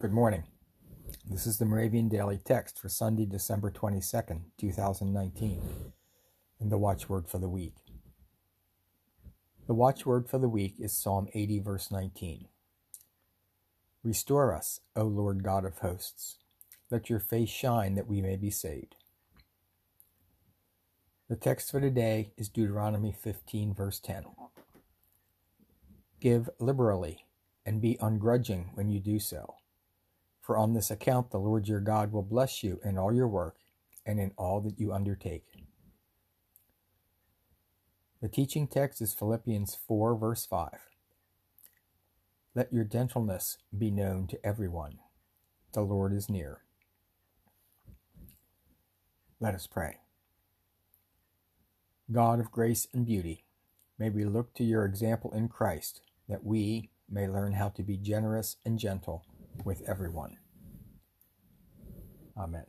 Good morning. This is the Moravian Daily Text for Sunday, December 22nd, 2019, and the watchword for the week. The watchword for the week is Psalm 80, verse 19. Restore us, O Lord God of hosts. Let your face shine that we may be saved. The text for today is Deuteronomy 15, verse 10. Give liberally and be ungrudging when you do so for on this account the Lord your God will bless you in all your work and in all that you undertake. The teaching text is Philippians 4, verse 5. Let your gentleness be known to everyone. The Lord is near. Let us pray. God of grace and beauty, may we look to your example in Christ that we may learn how to be generous and gentle with everyone. Amen.